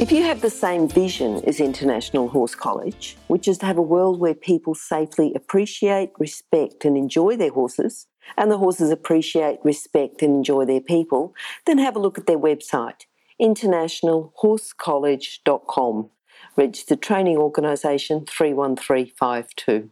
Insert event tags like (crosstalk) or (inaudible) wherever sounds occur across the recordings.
If you have the same vision as International Horse College, which is to have a world where people safely appreciate, respect, and enjoy their horses, and the horses appreciate, respect, and enjoy their people, then have a look at their website, internationalhorsecollege.com, registered training organisation 31352.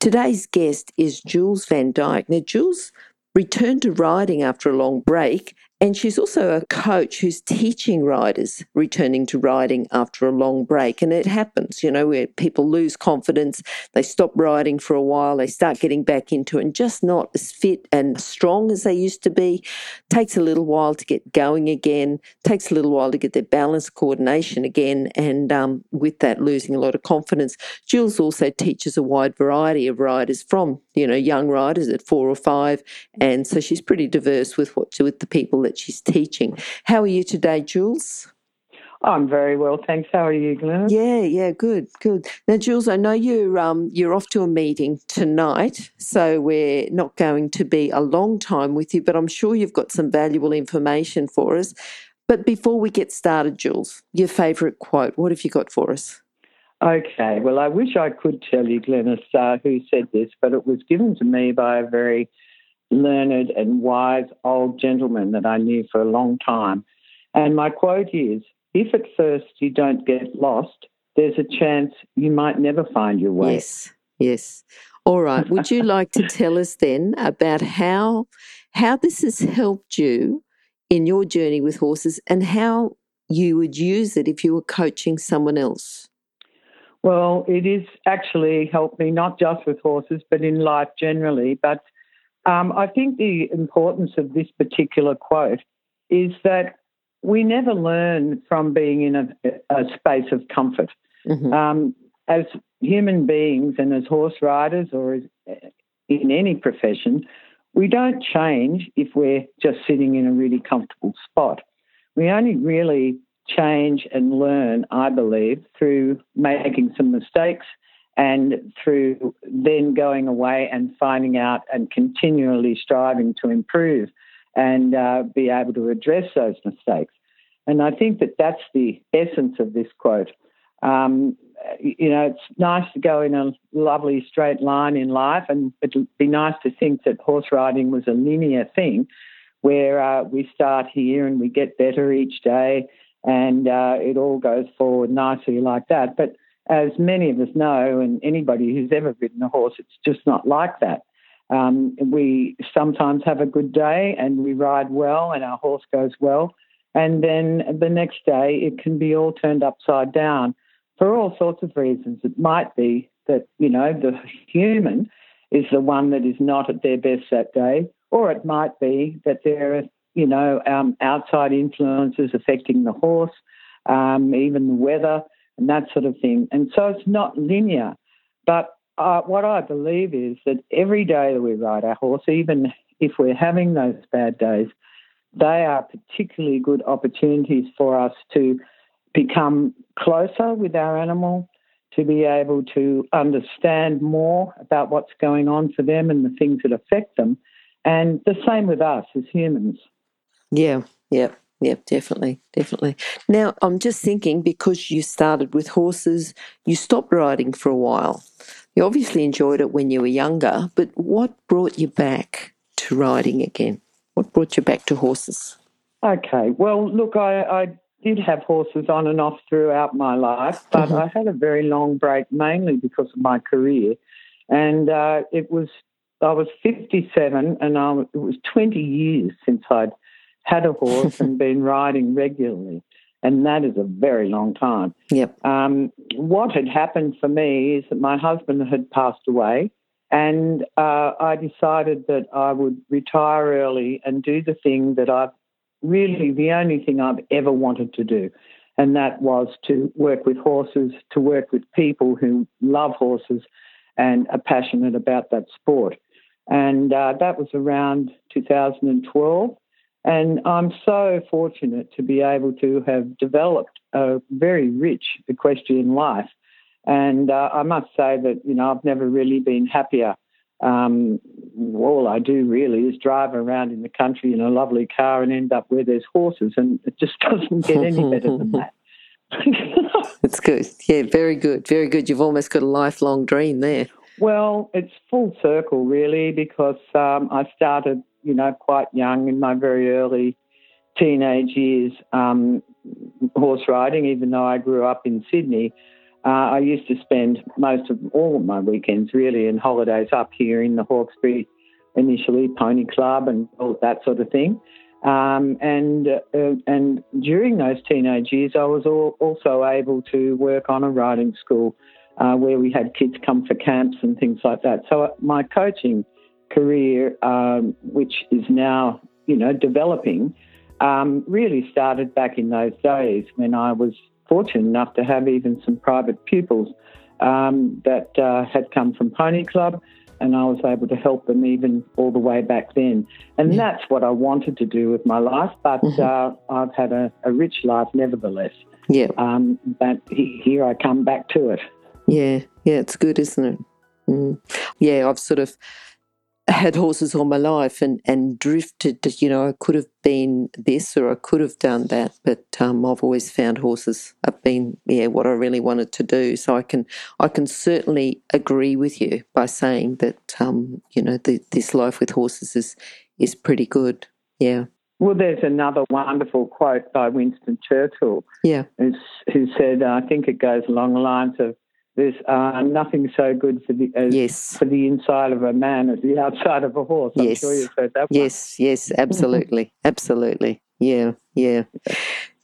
Today's guest is Jules Van Dyke. Now, Jules returned to riding after a long break and she's also a coach who's teaching riders returning to riding after a long break. And it happens, you know, where people lose confidence, they stop riding for a while, they start getting back into it and just not as fit and strong as they used to be. Takes a little while to get going again, takes a little while to get their balance coordination again. And um, with that, losing a lot of confidence. Jules also teaches a wide variety of riders from, you know, young riders at four or five. And so she's pretty diverse with what with the people that she's teaching. How are you today, Jules? I'm very well, thanks. How are you, Glenn? Yeah, yeah, good, good. Now, Jules, I know you're um, you're off to a meeting tonight, so we're not going to be a long time with you, but I'm sure you've got some valuable information for us. But before we get started, Jules, your favourite quote, what have you got for us? Okay, well, I wish I could tell you, Glenys, uh, who said this, but it was given to me by a very learned and wise old gentleman that I knew for a long time. And my quote is If at first you don't get lost, there's a chance you might never find your way. Yes, yes. All right. Would you like to tell us then about how how this has helped you in your journey with horses and how you would use it if you were coaching someone else? Well, it has actually helped me not just with horses, but in life generally. But um, I think the importance of this particular quote is that we never learn from being in a, a space of comfort. Mm-hmm. Um, as human beings and as horse riders or as, in any profession, we don't change if we're just sitting in a really comfortable spot. We only really change and learn, I believe, through making some mistakes and through then going away and finding out and continually striving to improve and uh, be able to address those mistakes. And I think that that's the essence of this quote. Um, you know, it's nice to go in a lovely straight line in life, and it'd be nice to think that horse riding was a linear thing where uh, we start here and we get better each day and uh, it all goes forward nicely like that. But as many of us know, and anybody who's ever ridden a horse, it's just not like that. Um, we sometimes have a good day and we ride well and our horse goes well. And then the next day it can be all turned upside down for all sorts of reasons. It might be that, you know, the human is the one that is not at their best that day, or it might be that there are, you know, um, outside influences affecting the horse, um, even the weather and that sort of thing. And so it's not linear. But uh, what I believe is that every day that we ride our horse, even if we're having those bad days, they are particularly good opportunities for us to become closer with our animal, to be able to understand more about what's going on for them and the things that affect them. And the same with us as humans. Yeah, yeah. Yeah, definitely, definitely. Now, I'm just thinking because you started with horses, you stopped riding for a while. You obviously enjoyed it when you were younger, but what brought you back to riding again? What brought you back to horses? Okay, well, look, I, I did have horses on and off throughout my life, but mm-hmm. I had a very long break mainly because of my career. And uh, it was, I was 57 and I, it was 20 years since I'd had a horse and been riding regularly. And that is a very long time. Yep. Um, what had happened for me is that my husband had passed away, and uh, I decided that I would retire early and do the thing that I've really the only thing I've ever wanted to do. And that was to work with horses, to work with people who love horses, and are passionate about that sport. And uh, that was around 2012. And I'm so fortunate to be able to have developed a very rich equestrian life. And uh, I must say that, you know, I've never really been happier. Um, all I do really is drive around in the country in a lovely car and end up where there's horses, and it just (laughs) doesn't get any better than that. (laughs) (laughs) It's good. Yeah, very good. Very good. You've almost got a lifelong dream there. Well, it's full circle, really, because um, I started, you know, quite young in my very early teenage years um, horse riding, even though I grew up in Sydney. Uh, I used to spend most of all of my weekends really and holidays up here in the Hawkesbury, initially Pony Club and all that sort of thing. Um, and uh, and during those teenage years, I was all, also able to work on a riding school uh, where we had kids come for camps and things like that. So uh, my coaching career, um, which is now you know developing, um, really started back in those days when I was fortunate enough to have even some private pupils um, that uh, had come from Pony Club and I was able to help them even all the way back then. And yeah. that's what I wanted to do with my life, but mm-hmm. uh, I've had a, a, rich life nevertheless. Yeah. Um, but he, here I come back to it. Yeah, yeah, it's good, isn't it? Mm. Yeah, I've sort of had horses all my life and, and drifted. You know, I could have been this or I could have done that, but um, I've always found horses have been yeah what I really wanted to do. So I can I can certainly agree with you by saying that um, you know the, this life with horses is is pretty good. Yeah. Well, there's another wonderful quote by Winston Churchill. Yeah. Who said, I think it goes along the lines of there's uh, nothing so good for the as, yes. for the inside of a man as the (laughs) outside of a horse. I'm yes. sure you've heard that. One. Yes, yes, absolutely, (laughs) absolutely. Yeah, yeah.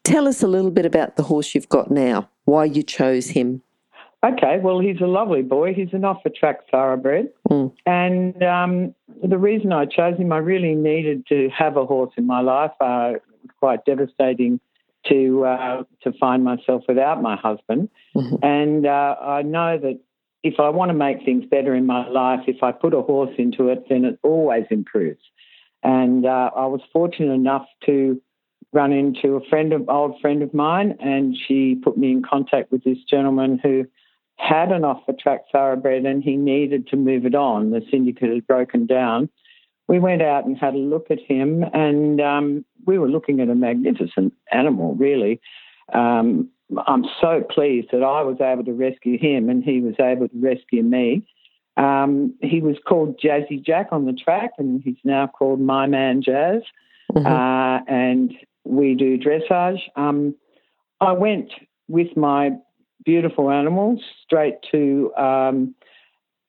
Tell us a little bit about the horse you've got now. Why you chose him? Okay, well, he's a lovely boy. He's an off the track thoroughbred. Mm. And um, the reason I chose him, I really needed to have a horse in my life. Uh, quite devastating to uh, to find myself without my husband. Mm-hmm. And uh, I know that if I want to make things better in my life, if I put a horse into it, then it always improves. And uh, I was fortunate enough to run into a friend of old friend of mine, and she put me in contact with this gentleman who had an off the track thoroughbred, and he needed to move it on. The syndicate had broken down. We went out and had a look at him, and um, we were looking at a magnificent animal, really. Um, I'm so pleased that I was able to rescue him and he was able to rescue me. Um, he was called Jazzy Jack on the track, and he's now called My Man Jazz. Mm-hmm. Uh, and we do dressage. Um, I went with my beautiful animals straight to um,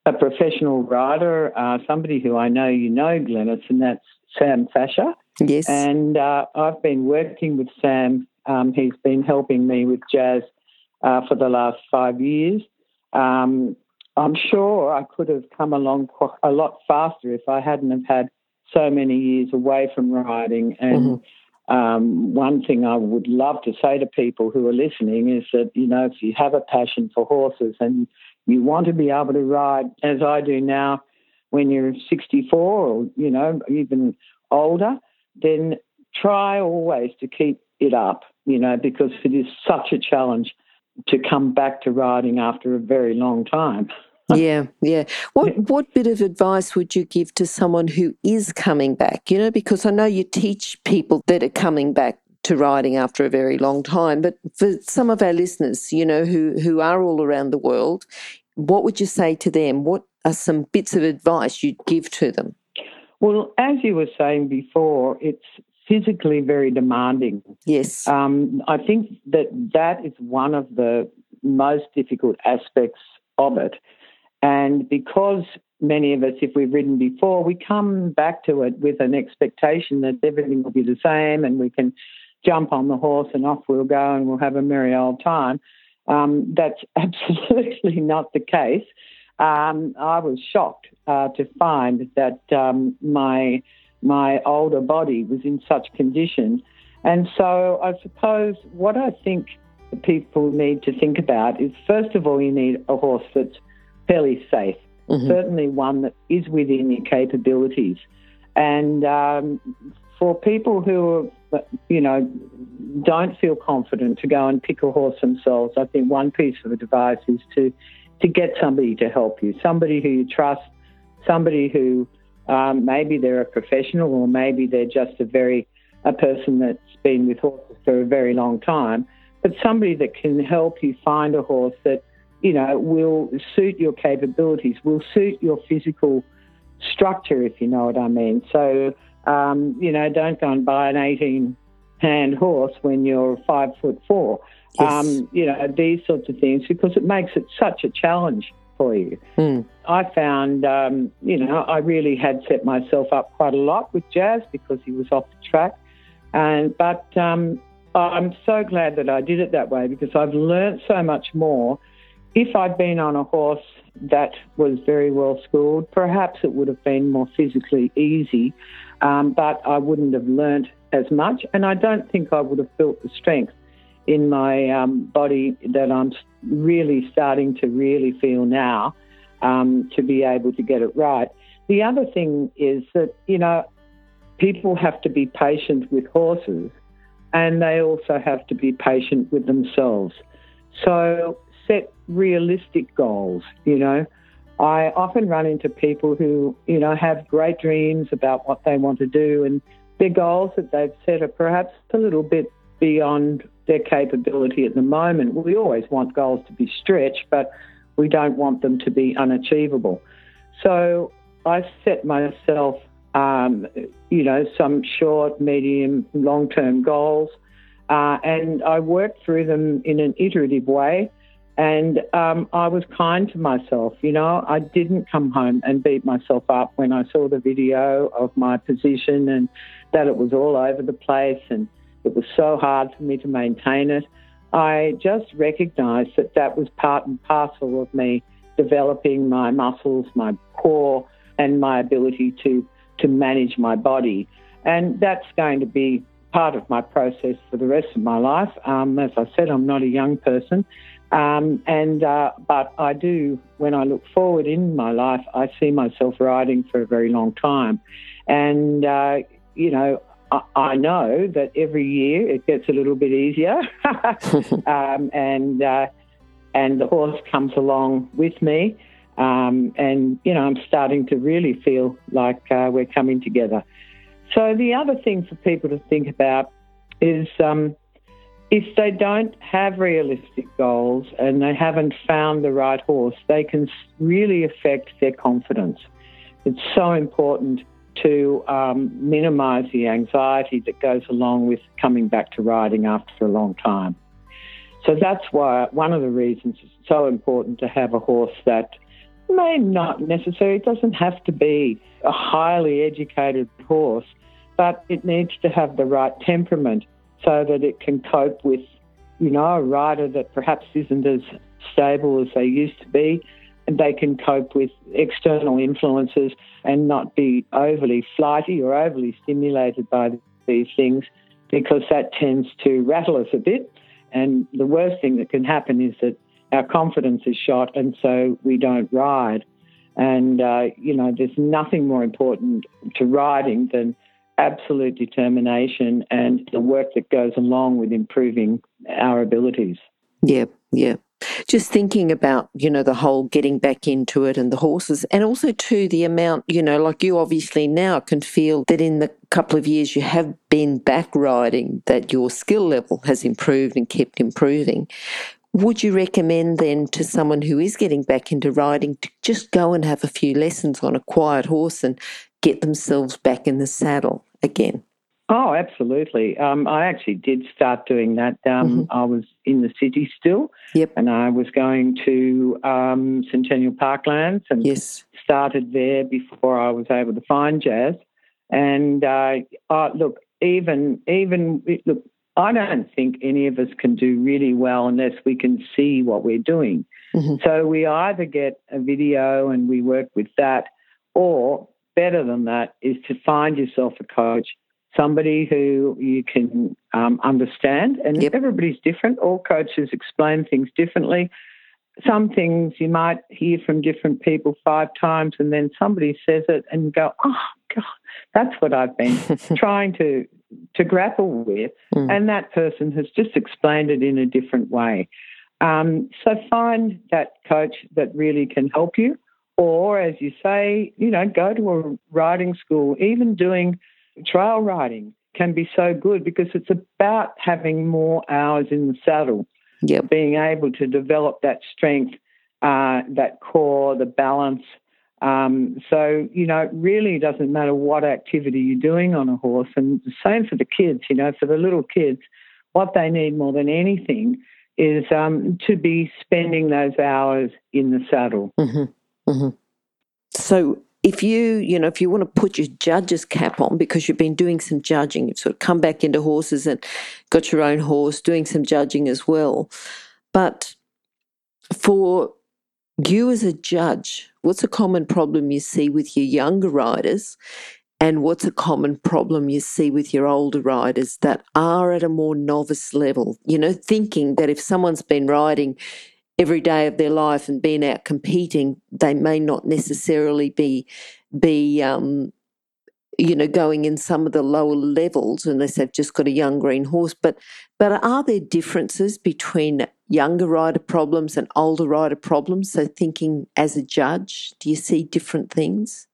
a professional rider, uh, somebody who I know you know, Glenys, and that's Sam Fasher. Yes. And uh, I've been working with Sam. Um, he's been helping me with Jazz uh, for the last five years. Um, I'm sure I could have come along a lot faster if I hadn't have had so many years away from riding. And mm-hmm. um, one thing I would love to say to people who are listening is that, you know, if you have a passion for horses and you want to be able to ride, as I do now, when you're 64 or, you know, even older, then try always to keep it up, you know, because it is such a challenge to come back to riding after a very long time. (laughs) yeah, yeah. What what bit of advice would you give to someone who is coming back? You know, because I know you teach people that are coming back to riding after a very long time, but for some of our listeners, you know, who who are all around the world, what would you say to them? What are some bits of advice you'd give to them? Well, as you were saying before, it's physically very demanding. Yes. Um, I think that that is one of the most difficult aspects of it. And because many of us, if we've ridden before, we come back to it with an expectation that everything will be the same and we can jump on the horse and off we'll go and we'll have a merry old time. Um, that's (laughs) absolutely not the case. Um, I was shocked uh, to find that um, my my older body was in such condition, and so I suppose what I think people need to think about is first of all you need a horse that's fairly safe. mm-hmm. certainly one that is within your capabilities. And um, for people who, are, you know, don't feel confident to go and pick a horse themselves, I think one piece of advice is to to get somebody to help you, somebody who you trust, somebody who um, maybe they're a professional or maybe they're just a very a person that's been with horses for a very long time, but somebody that can help you find a horse that you know will suit your capabilities, will suit your physical structure, if you know what I mean. So um, you know, don't go and buy an 18 hand horse when you're five foot four. Yes. Um, you know, these sorts of things because it makes it such a challenge for you. Mm. I found, um, you know, I really had set myself up quite a lot with Jazz because he was off the track. And but um, I'm so glad that I did it that way because I've learned so much more. If I'd been on a horse that was very well schooled, perhaps it would have been more physically easy, um, but I wouldn't have learnt as much, and I don't think I would have built the strength in my um, body that I'm really starting to really feel now um, to be able to get it right. The other thing is that, you know, people have to be patient with horses and they also have to be patient with themselves. So set realistic goals, you know. I often run into people who, you know, have great dreams about what they want to do and their goals that they've set are perhaps a little bit beyond their capability at the moment. We always want goals to be stretched, but we don't want them to be unachievable. So I set myself, um, you know, some short, medium, long term goals, uh, and I work through them in an iterative way. And um, I was kind to myself. You know, I didn't come home and beat myself up when I saw the video of my position and that it was all over the place and it was so hard for me to maintain it. I just recognized that that was part and parcel of me developing my muscles, my core, and my ability to, to manage my body. And that's going to be part of my process for the rest of my life. Um, as I said, I'm not a young person. Um, and uh, but I do, when I look forward in my life, I see myself riding for a very long time, and uh, you know, I know that every year it gets a little bit easier, (laughs) um, and uh, and the horse comes along with me, um, and you know I'm starting to really feel like uh, we're coming together. So the other thing for people to think about is um, if they don't have realistic goals and they haven't found the right horse, they can really affect their confidence. It's so important to um, minimise the anxiety that goes along with coming back to riding after a long time. So that's why one of the reasons it's so important to have a horse that may not necessarily, it doesn't have to be a highly educated horse, but it needs to have the right temperament so that it can cope with, you know, a rider that perhaps isn't as stable as they used to be And they can cope with external influences and not be overly flighty or overly stimulated by these things because that tends to rattle us a bit. And the worst thing that can happen is that our confidence is shot and so we don't ride. And, uh, you know, there's nothing more important to riding than absolute determination and the work that goes along with improving our abilities. Yeah, yeah just thinking about, you know, the whole getting back into it and the horses, and also too the amount, you know, like you obviously now can feel that in the couple of years you have been back riding, that your skill level has improved and kept improving. Would you recommend then to someone who is getting back into riding to just go and have a few lessons on a quiet horse and get themselves back in the saddle again? Oh, absolutely. Um, I actually did start doing that. Um, mm-hmm. I was in the city still, yep. and I was going to um, Centennial Parklands and yes. started there before I was able to find Jazz. And uh, uh, look, even even look, I don't think any of us can do really well unless we can see what we're doing. Mm-hmm. So we either get a video and we work with that, or better than that is to find yourself a coach somebody who you can um, understand. And yep. everybody's different. All coaches explain things differently. some things you might hear from different people five times, and then somebody says it, and you go, "Oh God, that's what I've been (laughs) trying to to grapple with," mm. and that person has just explained it in a different way. Um, so find that coach that really can help you, or as you say, you know, go to a riding school. Even doing trail riding can be so good because it's about having more hours in the saddle yep. being able to develop that strength, uh, that core, the balance. Um, so, you know, it really doesn't matter what activity you're doing on a horse. And the same for the kids, you know, for the little kids, what they need more than anything is um, to be spending those hours in the saddle. Mm-hmm. Mm-hmm. So, if you, you know, if you want to put your judge's cap on because you've been doing some judging, you've sort of come back into horses and got your own horse, doing some judging as well. But for you as a judge, what's a common problem you see with your younger riders? And what's a common problem you see with your older riders that are at a more novice level? You know, thinking that if someone's been riding every day of their life and being out competing, they may not necessarily be be um, you know going in some of the lower levels unless they've just got a young green horse. But but are there differences between younger rider problems and older rider problems? So thinking as a judge, do you see different things?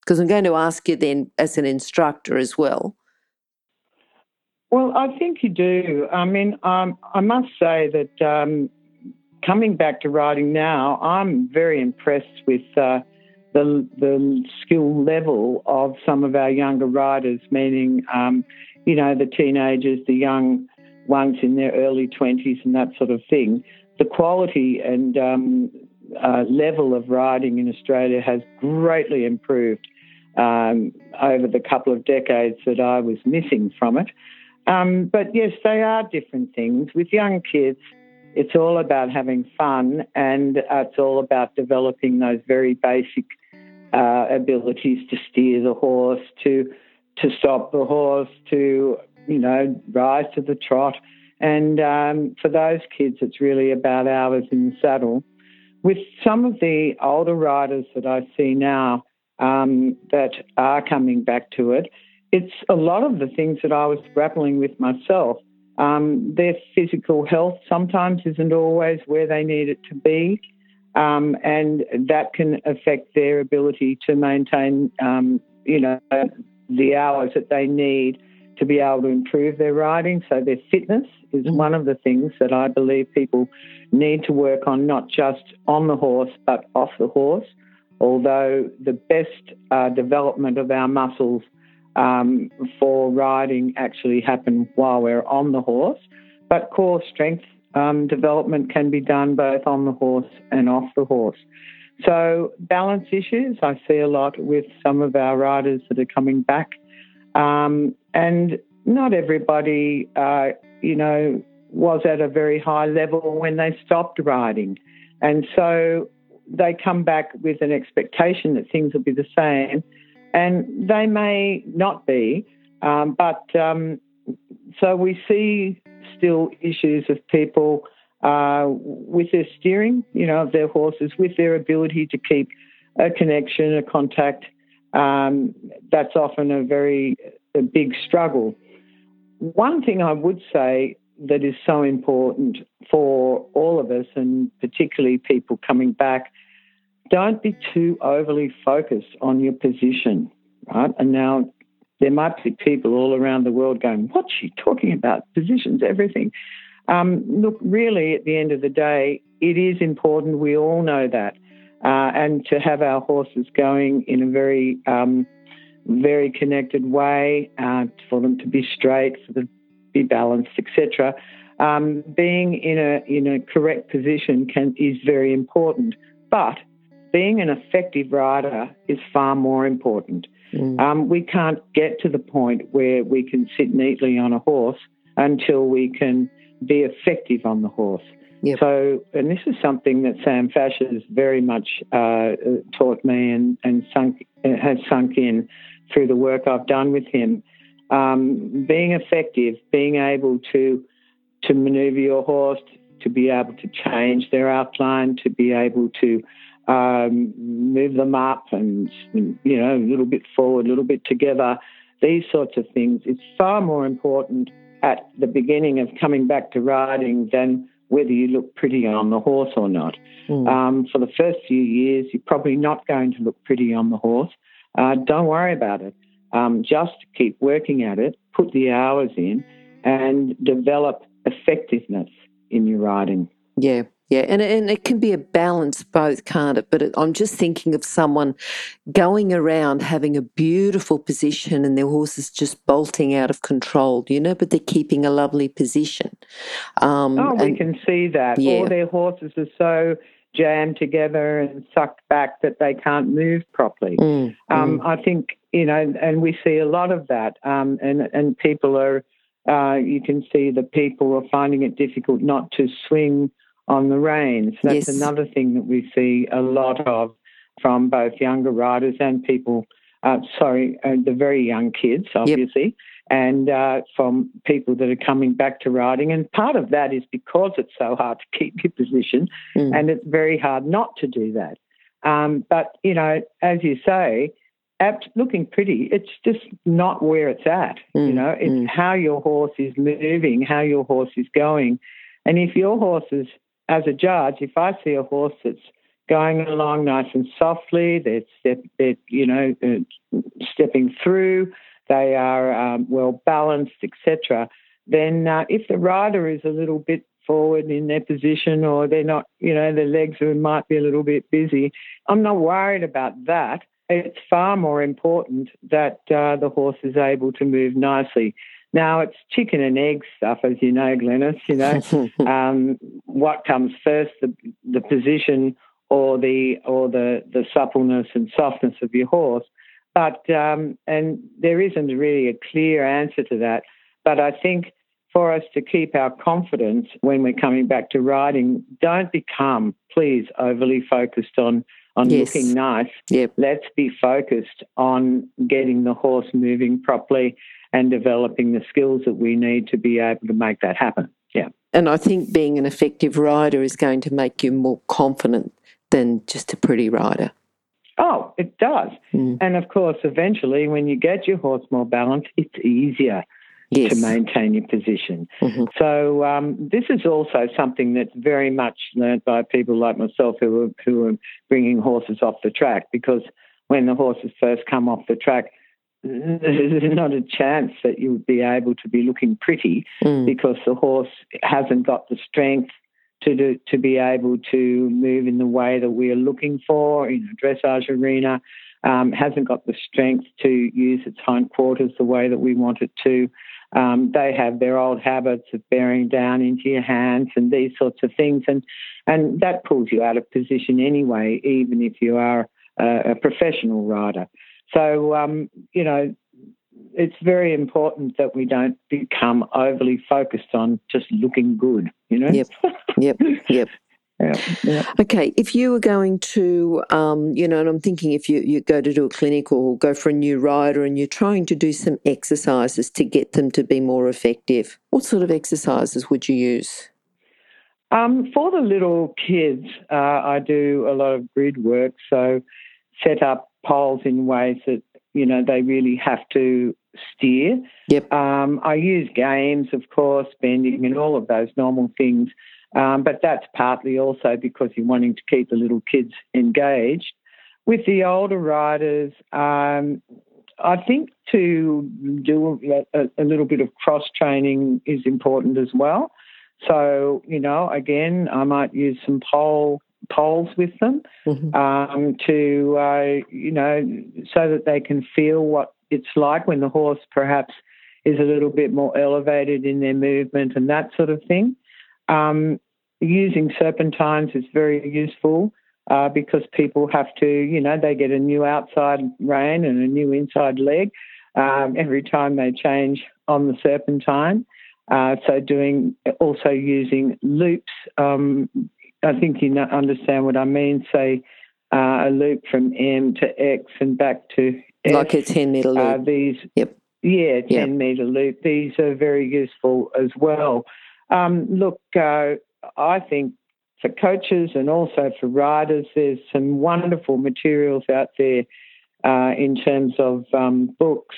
Because I'm going to ask you then as an instructor as well. Well, I think you do. I mean, um, I must say that um, coming back to riding now, I'm very impressed with uh, the the skill level of some of our younger riders. Meaning, um, you know, the teenagers, the young ones in their early twenties, and that sort of thing. The quality and um, uh, level of riding in Australia has greatly improved um, over the couple of decades that I was missing from it. Um, but yes, they are different things. With young kids, it's all about having fun and it's all about developing those very basic uh, abilities to steer the horse, to to stop the horse, to you know rise to the trot. And um, for those kids, it's really about hours in the saddle. With some of the older riders that I see now um, that are coming back to it, it's a lot of the things that I was grappling with myself. Um, their physical health sometimes isn't always where they need it to be, um, and that can affect their ability to maintain, um, you know, the hours that they need to be able to improve their riding. So their fitness is mm-hmm. one of the things that I believe people need to work on, not just on the horse but off the horse. Although the best uh, development of our muscles um, for riding actually happen while we're on the horse. But core strength um, development can be done both on the horse and off the horse. So, balance issues, I see a lot with some of our riders that are coming back. Um, and not everybody, uh, you know, was at a very high level when they stopped riding. And so they come back with an expectation that things will be the same and they may not be, um, but um, so we see still issues of people uh, with their steering, you know, of their horses, with their ability to keep a connection, a contact. Um, that's often a very a big struggle. One thing I would say that is so important for all of us, and particularly people coming back, don't be too overly focused on your position, right? And now there might be people all around the world going, What's she talking about? Positions, everything. Um, look, really, at the end of the day, it is important. We all know that. Uh, and to have our horses going in a very, um, very connected way, uh, for them to be straight, for them to be balanced, etc. Um, being in a in a correct position can is very important. But being an effective rider is far more important. Mm. Um, we can't get to the point where we can sit neatly on a horse until we can be effective on the horse. Yep. So, and this is something that Sam Fash has very much uh, taught me and, and sunk, has sunk in through the work I've done with him. Um, being effective, being able to to maneuver your horse, to be able to change their outline, to be able to um, move them up and, you know, a little bit forward, a little bit together, these sorts of things. It's far more important at the beginning of coming back to riding than whether you look pretty on the horse or not. Mm. Um, for the first few years, you're probably not going to look pretty on the horse. Uh, don't worry about it. Um, just keep working at it, put the hours in, and develop effectiveness in your riding. Yeah, yeah, and, and it can be a balance both, can't it? But it, I'm just thinking of someone going around having a beautiful position and their horse is just bolting out of control, you know, but they're keeping a lovely position. Um, oh, we can see that. Yeah. All their horses are so jammed together and sucked back that they can't move properly. Mm, um, mm. I think, you know, and we see a lot of that. Um, and, and people are, uh, you can see that people are finding it difficult not to swing on the reins. That's yes. another thing that we see a lot of from both younger riders and people, uh, sorry, uh, the very young kids, obviously, yep. and uh, from people that are coming back to riding. And part of that is because it's so hard to keep your position mm. and it's very hard not to do that. Um, but, you know, as you say, looking pretty, it's just not where it's at. Mm. You know, it's mm. how your horse is moving, how your horse is going. And if your horse is as a judge, if I see a horse that's going along nice and softly, they're, step, they're you know, uh, stepping through, they are um, well balanced, etc., then uh, if the rider is a little bit forward in their position or they're not, you know, their legs are, might be a little bit busy, I'm not worried about that. It's far more important that uh, the horse is able to move nicely. Now it's chicken and egg stuff, as you know, Glenys. You know, (laughs) um, what comes first, the the position or the or the the suppleness and softness of your horse. But um, and there isn't really a clear answer to that. But I think for us to keep our confidence when we're coming back to riding, don't become, please, overly focused on on yes. looking nice. Yep. Let's be focused on getting the horse moving properly and developing the skills that we need to be able to make that happen. Yeah. And I think being an effective rider is going to make you more confident than just a pretty rider. Oh, it does. Mm. And of course, eventually, when you get your horse more balanced, it's easier yes. to maintain your position. Mm-hmm. So um, this is also something that's very much learnt by people like myself who are, who are bringing horses off the track because when the horses first come off the track, there's not a chance that you would be able to be looking pretty mm. because the horse hasn't got the strength to do, to be able to move in the way that we are looking for in a dressage arena. Um, hasn't got the strength to use its hindquarters the way that we want it to. Um, they have their old habits of bearing down into your hands and these sorts of things, and and that pulls you out of position anyway, even if you are a, a professional rider. So, um, you know, it's very important that we don't become overly focused on just looking good, you know? Yep, yep, yep. (laughs) Yeah, yeah. Okay, if you were going to, um, you know, and I'm thinking if you, you go to do a clinic or go for a new rider and you're trying to do some exercises to get them to be more effective, what sort of exercises would you use? Um, for the little kids, uh, I do a lot of grid work, so set up poles in ways that you know they really have to steer. Yep. Um, I use games, of course, bending and all of those normal things, um, but that's partly also because you're wanting to keep the little kids engaged. With the older riders, um, I think to do a, a, little bit of cross training is important as well. So, you know, again, I might use some pole poles with them mm-hmm. um, to, uh, you know, so that they can feel what it's like when the horse perhaps is a little bit more elevated in their movement and that sort of thing. Um, using serpentines is very useful uh, because people have to, you know, they get a new outside rein and a new inside leg um, every time they change on the serpentine. Uh, so doing also using loops um, I think you understand what I mean. Say uh, a loop from M to X and back to F. Like a 10 metre loop. Uh, these, yep. Yeah, 10 yep. metre loop. These are very useful as well. Um, look, uh, I think for coaches and also for riders, there's some wonderful materials out there uh, in terms of um, books.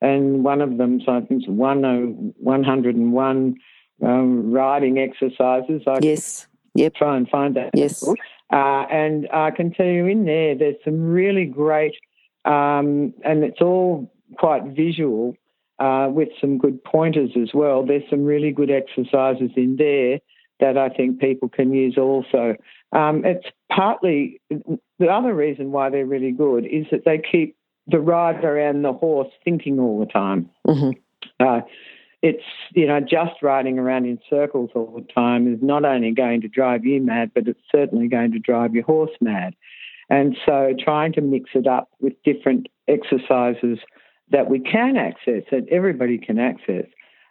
And one of them, so I think it's 101 um, riding exercises. I yes. Yep. Try and find that. Yes. Uh, and I can tell you in there, there's some really great, um, and it's all quite visual uh, with some good pointers as well. There's some really good exercises in there that I think people can use also. Um, it's partly the other reason why they're really good is that they keep the rider and the horse thinking all the time. Mm-hmm. Uh, it's you know just riding around in circles all the time is not only going to drive you mad, but it's certainly going to drive your horse mad. And so, trying to mix it up with different exercises that we can access, that everybody can access,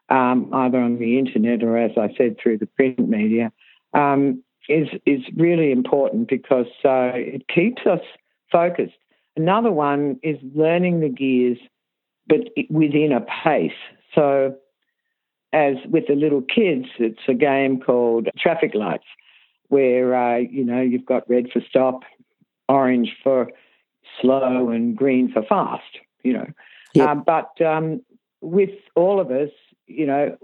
um, either on the internet or, as I said, through the print media, um, is is really important because uh, it keeps us focused. Another one is learning the gears, but within a pace. So, as with the little kids, it's a game called traffic lights, where uh, you know you've got red for stop, orange for slow, and green for fast. You know, Yep. uh, but um, with all of us, you know,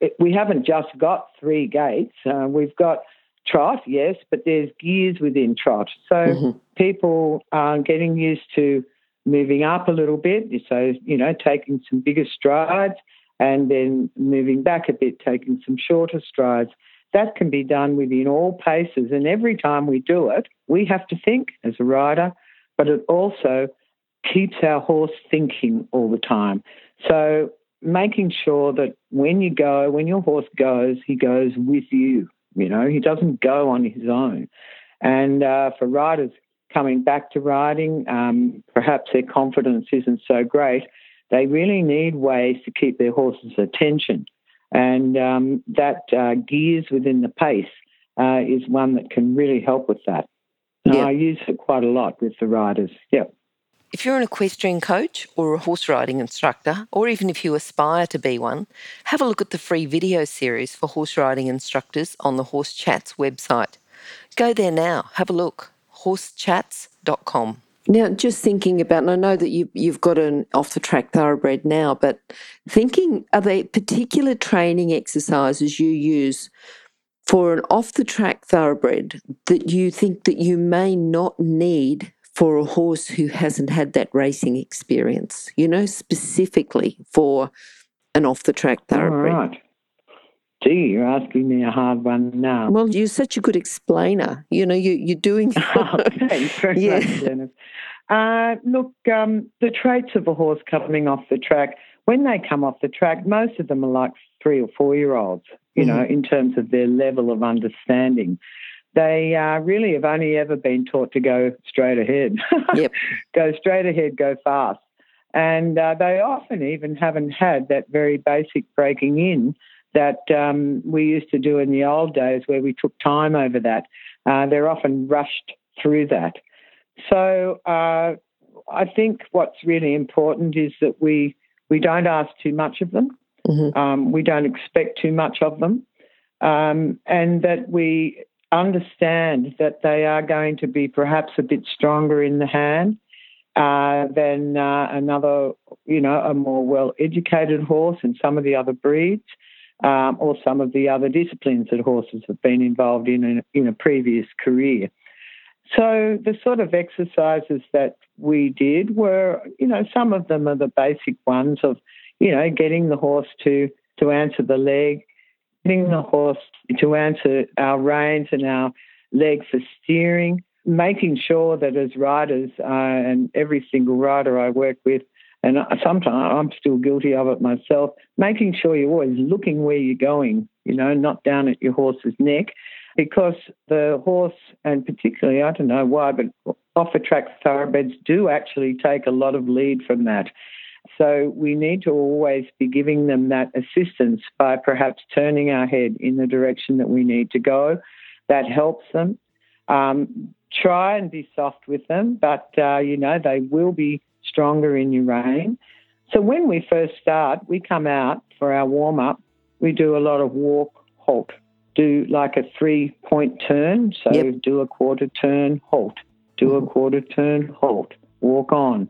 it, we haven't just got three gaits. Uh, we've got trot, yes, but there's gears within trot. So Mhm. people are getting used to moving up a little bit. So, you know, taking some bigger strides and then moving back a bit, taking some shorter strides. That can be done within all paces. And every time we do it, we have to think as a rider, but it also keeps our horse thinking all the time. So making sure that when you go, when your horse goes, he goes with you. You know, he doesn't go on his own. And uh, for riders coming back to riding, um, perhaps their confidence isn't so great. They really need ways to keep their horse's attention. And um, that uh, gears within the pace uh, is one that can really help with that. And Yeah. I use it quite a lot with the riders. Yeah. If you're an equestrian coach or a horse riding instructor, or even if you aspire to be one, have a look at the free video series for horse riding instructors on the Horse Chats website. Go there now, have a look. horsechats.com. Now, just thinking about, and I know that you, you've got an off the track thoroughbred now, but thinking, are there particular training exercises you use for an off the track thoroughbred that you think that you may not need for a horse who hasn't had that racing experience, you know, specifically for an off the track thoroughbred. right. Gee, you're asking me a hard one now. Well, you're such a good explainer. You know, you, you're doing. (laughs) Oh, Thanks very (laughs) Yeah. much, Dennis. Uh, look, um, the traits of a horse coming off the track, when they come off the track, most of them are like three or four year olds, you know, in terms of their level of understanding. They uh, really have only ever been taught to go straight ahead. (laughs) Yep. go straight ahead, go fast. And uh, they often even haven't had that very basic breaking in that um, we used to do in the old days where we took time over that. Uh, they're often rushed through that. So uh, I think what's really important is that we, we don't ask too much of them. Mhm. Um, we don't expect too much of them. Um, and that we understand that they are going to be perhaps a bit stronger in the hand uh, than uh, another, you know, a more well educated horse in some of the other breeds um, or some of the other disciplines that horses have been involved in in, in a previous career. So the sort of exercises that we did were, you know, some of them are the basic ones of, you know, getting the horse to to answer the leg, getting the horse to answer our reins and our leg for steering, making sure that as riders, uh, and every single rider I work with, and sometimes I'm still guilty of it myself, making sure you're always looking where you're going, you know, not down at your horse's neck, because the horse, and particularly, I don't know why, but off the track thoroughbreds do actually take a lot of lead from that. So we need to always be giving them that assistance by perhaps turning our head in the direction that we need to go. That helps them. Um, try and be soft with them, but uh, you know they will be stronger in your rein. So when we first start, we come out for our warm up. We do a lot of walk, halt, do like a three point turn. So Yep. do a quarter turn, halt. Do a mm-hmm. quarter turn, halt. Walk on.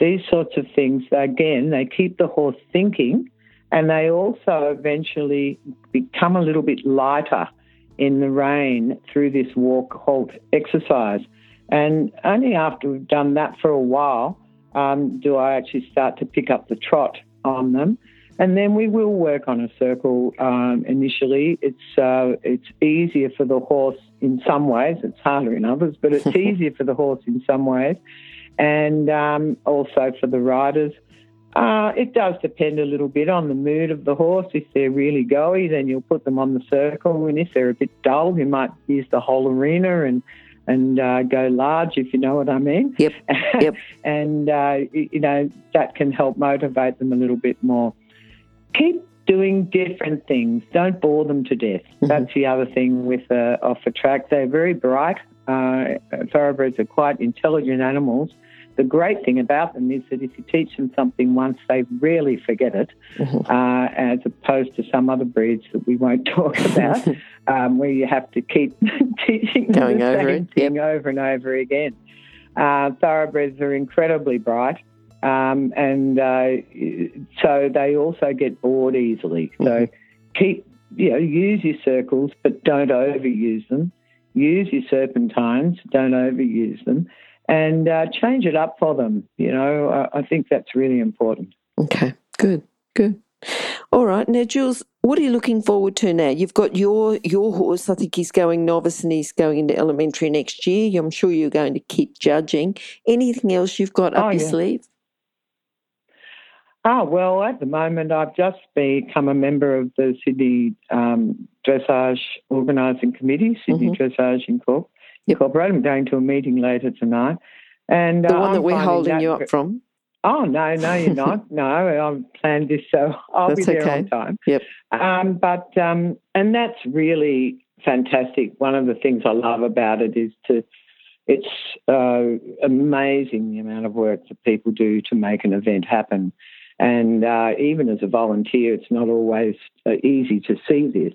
These sorts of things, again, they keep the horse thinking and they also eventually become a little bit lighter in the rein through this walk halt exercise. And only after we've done that for a while um, do I actually start to pick up the trot on them. And then we will work on a circle um, initially. It's uh, it's easier for the horse in some ways. It's harder in others, but it's (laughs) easier for the horse in some ways, and um, also for the riders. Uh, it does depend a little bit on the mood of the horse. If they're really goey, then you'll put them on the circle, and if they're a bit dull, you might use the whole arena and and uh, go large, if you know what I mean. Yep. Yep. (laughs) and uh, you know that can help motivate them a little bit more. Keep doing different things. Don't bore them to death. That's the other thing with uh, off the track. They're very bright. Uh, thoroughbreds are quite intelligent animals. The great thing about them is that if you teach them something once, they rarely forget it, uh, as opposed to some other breeds that we won't (laughs) talk about, um, where you have to keep (laughs) teaching them Going the over same it, yep. thing over and over again. Uh, thoroughbreds are incredibly bright, um, and uh, so they also get bored easily. So keep, you know, use your circles, but don't overuse them. Use your serpentines, don't overuse them, and uh, change it up for them. You know, I, I think that's really important. Okay, good, good. All right, now Jules, what are you looking forward to now? You've got your your horse. I think he's going novice and he's going into elementary next year. I'm sure you're going to keep judging. Anything else you've got up Oh, your yeah. sleeve? Ah, well, at the moment, I've just become a member of the Sydney um, Dressage Organising Committee, Sydney Dressage Incorp- I'm going to a meeting later tonight. And The uh, one that I'm we're holding that you up from. Oh no, no, you're not. (laughs) no, I've planned this, so I'll That's be there okay. on time. Yep. Um, but um, and that's really fantastic. One of the things I love about it is to. It's uh, amazing the amount of work that people do to make an event happen, and uh, even as a volunteer, it's not always uh, easy to see this.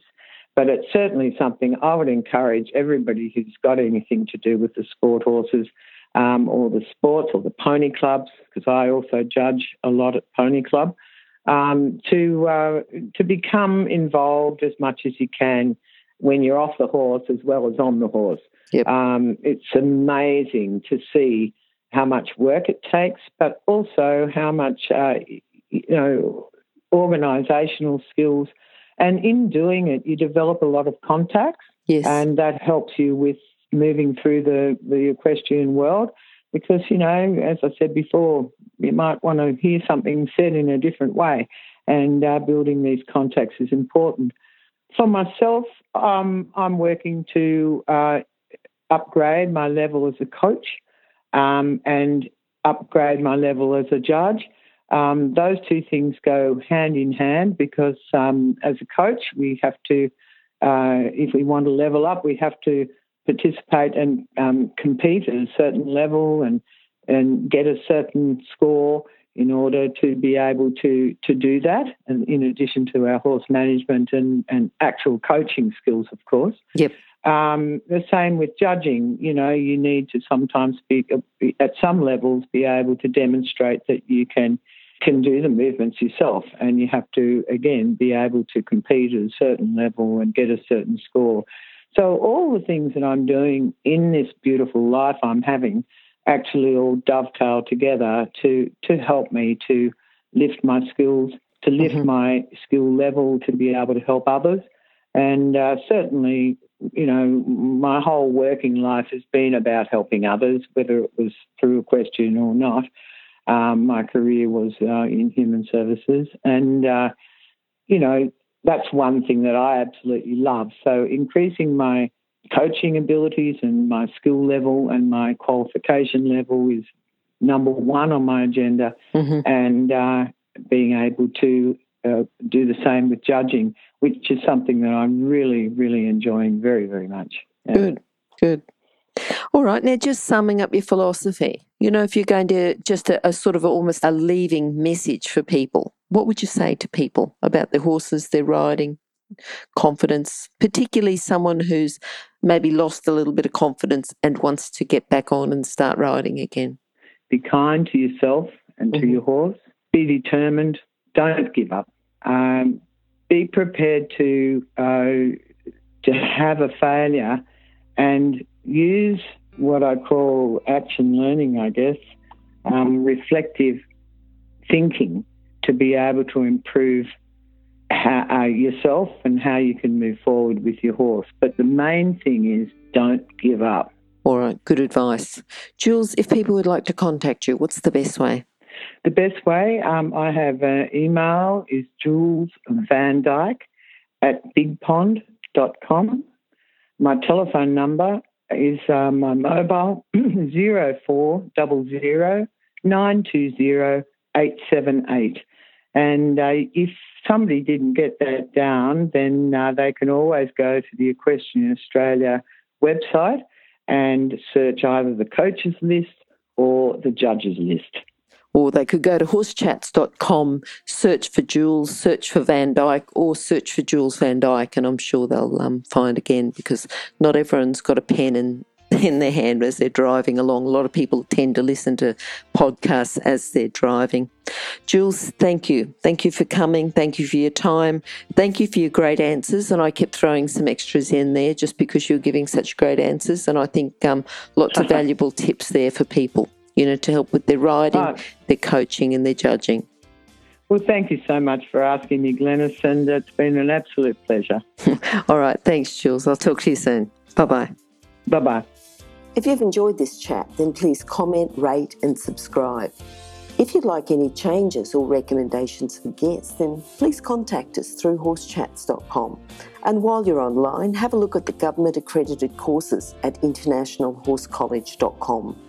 But it's certainly something I would encourage everybody who's got anything to do with the sport horses um, or the sports or the pony clubs, because I also judge a lot at Pony Club, um, to uh, to become involved as much as you can when you're off the horse as well as on the horse. Yep. Um, it's amazing to see how much work it takes, but also how much uh, you know organisational skills. And in doing it, you develop a lot of contacts. Yes. and that helps you with moving through the, the equestrian world. Because you know as i said before you might want to hear something said in a different way. And uh, building these contacts is important. For myself um, i'm working to uh, upgrade my level as a coach um, and upgrade my level as a judge um, those two things go hand in hand because um, as a coach we have to uh, if we want to level up, we have to participate and um, compete at a certain level and and get a certain score in order to be able to to do that. And in addition to our horse management and and actual coaching skills, of course. Yep. Um, the same with judging. You know, you need to sometimes be at some levels be able to demonstrate that you can can do the movements yourself, and you have to again be able to compete at a certain level and get a certain score. So all the things that I'm doing in this beautiful life I'm having actually all dovetail together to to help me to lift my skills, to lift Mhm. my skill level, to be able to help others, and uh, certainly. You know, my whole working life has been about helping others, whether it was through a question or not. Um, my career was uh, in human services, and uh, you know that's one thing that I absolutely love. So increasing my coaching abilities and my skill level and my qualification level is number one on my agenda, hmm and uh, being able to uh, do the same with judging, which is something that I'm really, really enjoying very, very much. Yeah. Good, good. All right, now just summing up your philosophy. You know, if you're going to just a, a sort of almost a leaving message for people, what would you say to people about the horses they're riding? confidence, particularly someone who's maybe lost a little bit of confidence and wants to get back on and start riding again? Be kind to yourself and to mm-hmm. your horse. Be determined. Don't give up. Um, be prepared to uh, to have a failure and use what I call action learning, I guess, um, reflective thinking to be able to improve how, uh, yourself and how you can move forward with your horse. But the main thing is don't give up. All right, good advice. Jules, if people would like to contact you, what's the best way? The best way, um, I have an email is Jules Van Dyke at bigpond.com. My telephone number is uh, my mobile (clears throat) zero four double zero nine two zero eight seven eight. And uh, if somebody didn't get that down, then uh, they can always go to the Equestrian Australia website and search either the coaches list or the judges list. Or they could go to horsechats.com, search for Jules, search for Van Dyke, or search for Jules Van Dyke, and I'm sure they'll um, find again because not everyone's got a pen and (laughs) in their hand as they're driving along. A lot of people tend to listen to podcasts as they're driving. Jules, thank you. Thank you for coming. Thank you for your time. Thank you for your great answers. And I kept throwing some extras in there just because you're giving such great answers. And I think um, lots of (laughs) valuable tips there for people, you know, to help with their riding, right. their coaching, and their judging. Well, thank you so much for asking me, Glenys, and it's been an absolute pleasure. (laughs) All right. Thanks, Jules. I'll talk to you soon. Bye bye. Bye bye. If you've enjoyed this chat, then please comment, rate, and subscribe. If you'd like any changes or recommendations for guests, then please contact us through horsechats.com. And while you're online, have a look at the government accredited courses at internationalhorsecollege.com.